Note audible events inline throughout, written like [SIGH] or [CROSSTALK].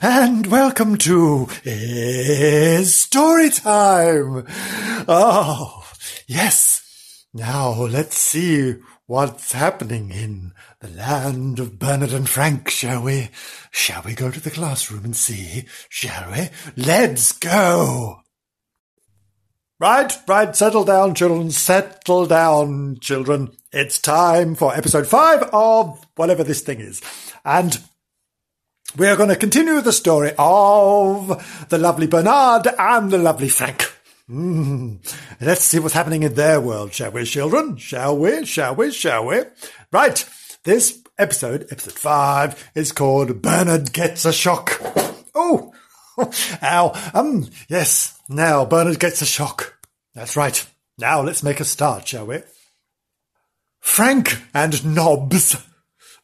and welcome to is story time. Oh, yes. Now let's see what's happening in the land of Bernard and Frank, shall we? Shall we go to the classroom and see? Shall we? Let's go. Right, right, settle down, children, settle down, children. It's time for episode five of whatever this thing is. And we are going to continue the story of the lovely Bernard and the lovely Frank. Mm. Let's see what's happening in their world, shall we, children? Shall we? Shall we? Shall we? Right. This episode, episode five, is called Bernard Gets a Shock. Oh, [LAUGHS] ow. Um, yes. Now Bernard gets a shock. That's right. Now let's make a start, shall we? Frank and Nobbs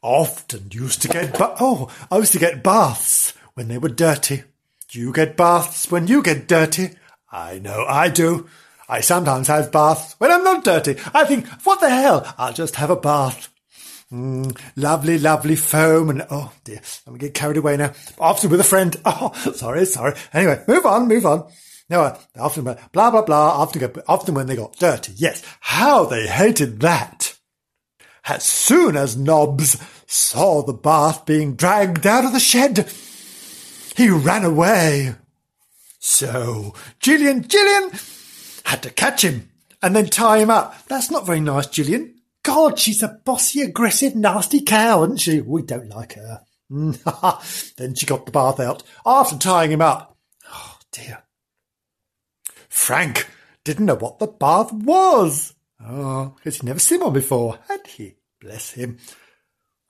often used to get ba- oh, I used to get baths when they were dirty. You get baths when you get dirty? I know I do. I sometimes have baths when I'm not dirty. I think, what the hell? I'll just have a bath. Mm, lovely, lovely foam and oh dear, let me get carried away now. Often with a friend. [LAUGHS] Oh, sorry, sorry. Anyway, move on, move on. No, often blah blah blah. Often, often when they got dirty. Yes, how they hated that. As soon as Nobbs saw the bath being dragged out of the shed, he ran away. So Gillian, Gillian had to catch him and then tie him up. That's not very nice, Gillian. God, she's a bossy, aggressive, nasty cow, isn't she? We don't like her. [LAUGHS] then she got the bath out after tying him up. Oh dear. Frank didn't know what the bath was. Oh, he'd never seen one before, had he? Bless him.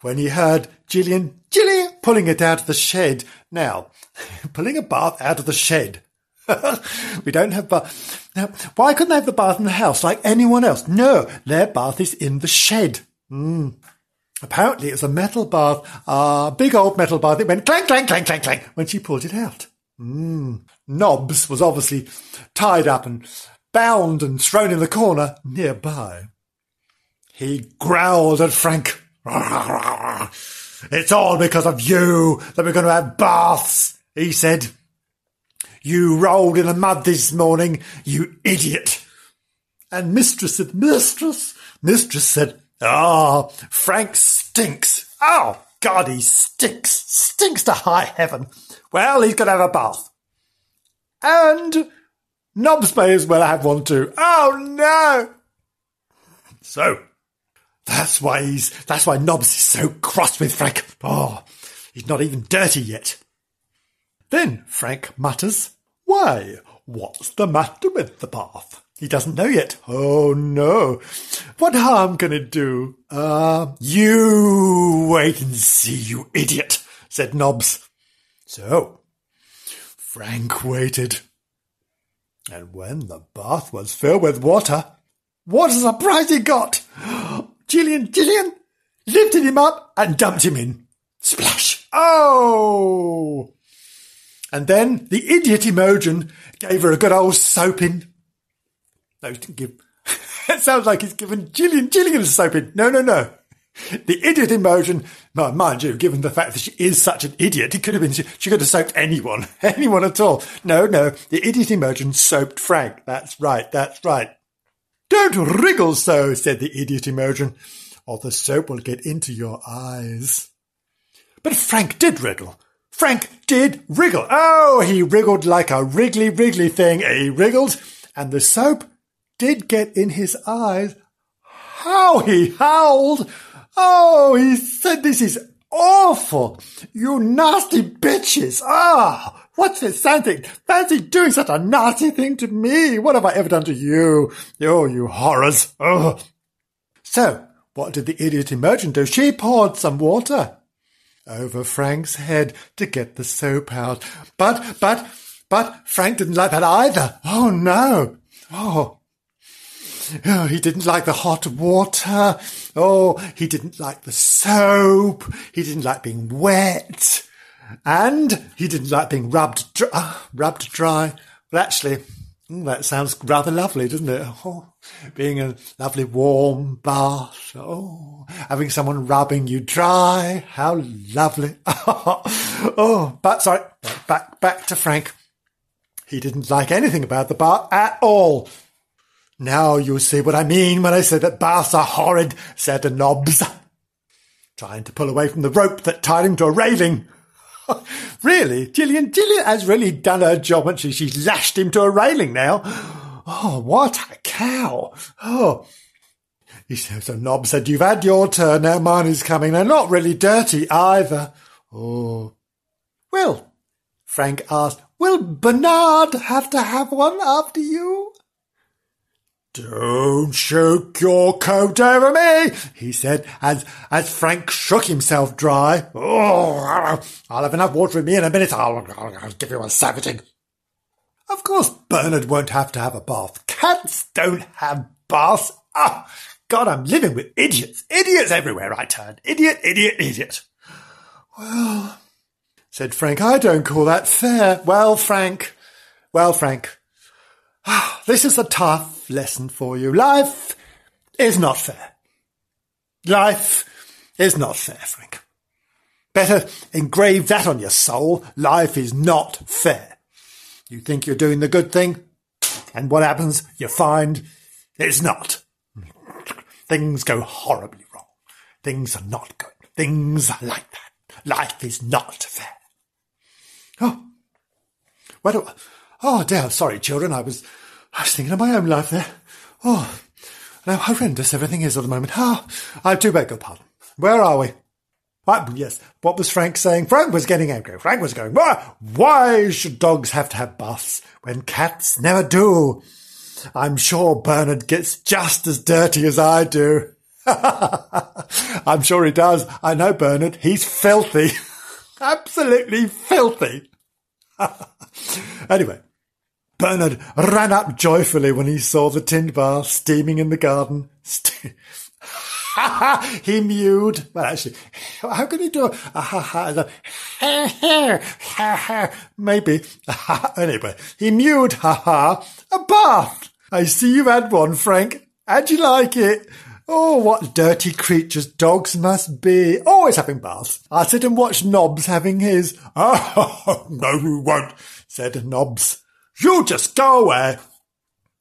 When he heard Gillian, Gillian pulling it out of the shed. Now, [LAUGHS] pulling a bath out of the shed. [LAUGHS] we don't have bath. Now, why couldn't they have the bath in the house like anyone else? No, their bath is in the shed. Mm. Apparently, it was a metal bath, a uh, big old metal bath. It went clank, clank, clank, clank, clank when she pulled it out. Mm. Nobbs was obviously tied up and bound and thrown in the corner nearby. He growled at Frank. It's all because of you that we're going to have baths, he said. You rolled in the mud this morning, you idiot. And Mistress said, Mistress, Mistress said, Ah, Frank stinks. Oh, God, he stinks. Stinks to high heaven. Well, he's going to have a bath. And Nobbs may as well have one too. Oh, no. So, that's why he's, that's why Nobbs is so cross with Frank. Oh, he's not even dirty yet. Then Frank mutters, Why, what's the matter with the bath? He doesn't know yet. Oh no. What harm can it do? Ah, uh, you wait and see, you idiot, said Nobbs. So, Frank waited. And when the bath was filled with water, what a surprise he got! [GASPS] Gillian, Gillian lifted him up and dumped him in. Splash! Oh! And then the idiot Imogen gave her a good old soaping. No, he didn't give. [LAUGHS] it sounds like he's given Gillian, Gillian a soaping. No, no, no. [LAUGHS] The idiot Imogen, mind you, given the fact that she is such an idiot, it could have been, she, she could have soaped anyone, [LAUGHS] anyone at all. No, no, the idiot Imogen soaped Frank. That's right, that's right. Don't wriggle so, said the idiot Imogen, or oh, the soap will get into your eyes. But Frank did wriggle. Frank did wriggle. Oh, he wriggled like a wriggly wriggly thing. He wriggled, and the soap did get in his eyes. How he howled! Oh, he said this is awful! You nasty bitches! Ah! What's this something? Fancy doing such a nasty thing to me? What have I ever done to you? Oh, you horrors. Oh. So, what did the idiot Imogen do? She poured some water over Frank's head to get the soap out. But, but, but Frank didn't like that either. Oh no. Oh. Oh, he didn't like the hot water. Oh, he didn't like the soap. He didn't like being wet. And he didn't like being rubbed, dry, uh, rubbed dry. Well, actually, mm, that sounds rather lovely, doesn't it? [LAUGHS] Oh, being a lovely warm bath. Oh, having someone rubbing you dry. How lovely. [LAUGHS] oh, but sorry, back, back to Frank. He didn't like anything about the bath at all. Now you see what I mean when I say that baths are horrid, said the Nobbs, trying to pull away from the rope that tied him to a railing. [LAUGHS] really, Gillian, Gillian has really done her job, and she? She's lashed him to a railing now. Oh, what a cow! Oh. He said, so Nobbs said, you've had your turn, now mine is coming. They're not really dirty either. Oh. Well, Frank asked, will Bernard have to have one after you? Don't shake your coat over me, he said, as, as Frank shook himself dry. Oh, I'll have enough water in me in a minute. I'll, I'll, I'll give you a savaging. Of course, Bernard won't have to have a bath. Cats don't have baths. Ah, God, I'm living with idiots. Idiots everywhere I turn. Idiot, idiot, idiot. Well, said Frank, I don't call that fair. Well, Frank, well, Frank, [SIGHS] this is a tough lesson for you. Life is not fair. Life is not fair, Frank. Better engrave that on your soul. Life is not fair. You think you're doing the good thing, and what happens? You find it's not. Things go horribly wrong. Things are not good. Things are like that. Life is not fair. Oh, where do I, oh dear, sorry children, I was I was thinking of my own life there. Oh, how horrendous everything is at the moment. Ah, oh, I do beg your pardon. Where are we? Ah, yes, what was Frank saying? Frank was getting angry. Frank was going, why, why should dogs have to have baths when cats never do? I'm sure Bernard gets just as dirty as I do. [LAUGHS] I'm sure he does. I know Bernard. He's filthy. [LAUGHS] Absolutely filthy. [LAUGHS] anyway, Bernard ran up joyfully when he saw the tinned bath steaming in the garden. Ste- ha [LAUGHS] ha! He mewed. Well, actually, how can he do a ha ha ha ha Maybe. [LAUGHS] anyway, he mewed ha ha. A bath. I see you've had one, Frank. How'd you like it? Oh, what dirty creatures dogs must be. Always having baths. I'll sit and watch Nobbs having his. [LAUGHS] Oh, no, you won't, said Nobbs. You just go away.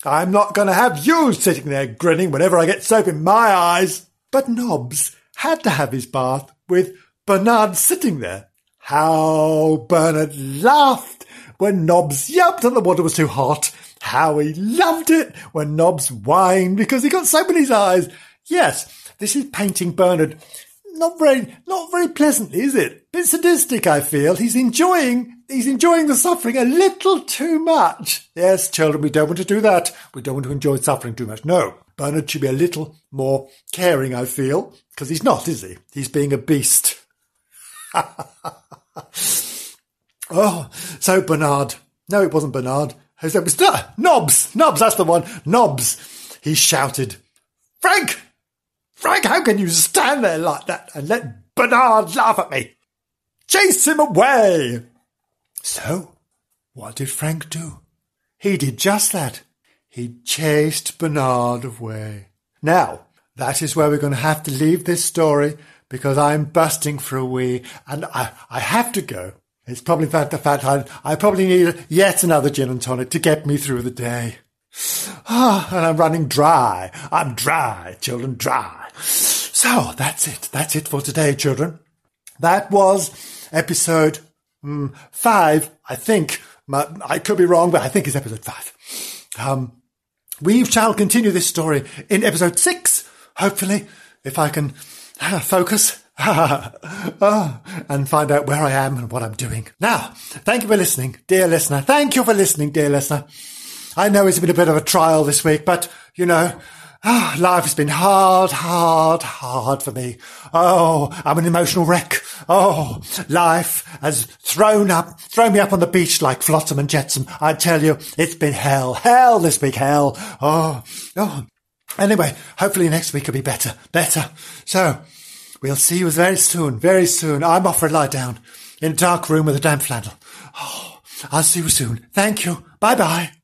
I'm not going to have you sitting there grinning whenever I get soap in my eyes. But Nobbs had to have his bath with Bernard sitting there. How Bernard laughed when Nobbs yelped that the water was too hot. How he loved it when Nobbs whined because he got soap in his eyes. Yes, this is painting Bernard not very, not very pleasantly, is it? Bit sadistic, I feel. He's enjoying, he's enjoying the suffering a little too much. Yes, children, we don't want to do that. We don't want to enjoy suffering too much. No. Bernard should be a little more caring, I feel, because he's not, is he? He's being a beast. [LAUGHS] oh, so Bernard. No, it wasn't Bernard. It was uh, Nobbs. Nobbs, that's the one. Nobbs. He shouted, Frank! Frank, how can you stand there like that and let Bernard laugh at me? Chase him away! So, what did Frank do? He did just that. He chased Bernard away. Now, that is where we're going to have to leave this story because I'm busting for a wee and I, I have to go. It's probably that the fact I, I probably need yet another gin and tonic to get me through the day. Ah, [SIGHS] and I'm running dry. I'm dry, children, dry. So that's it. That's it for today, children. That was episode mm, five, I think. I could be wrong, but I think it's episode five. Um, we shall continue this story in episode six, hopefully, if I can uh, focus. uh, [LAUGHS] and find out where I am and what I'm doing. Now, thank you for listening, dear listener. Thank you for listening, dear listener. I know it's been a bit of a trial this week, but you know, Oh, life has been hard, hard, hard for me. Oh, I'm an emotional wreck. Oh, life has thrown up, thrown me up on the beach like Flotsam and Jetsam. I tell you, it's been hell, hell this week, hell. Oh, oh. Anyway, hopefully next week will be better, better. So, we'll see you very soon, very soon. I'm off for a lie down in a dark room with a damp flannel. Oh, I'll see you soon. Thank you. Bye bye.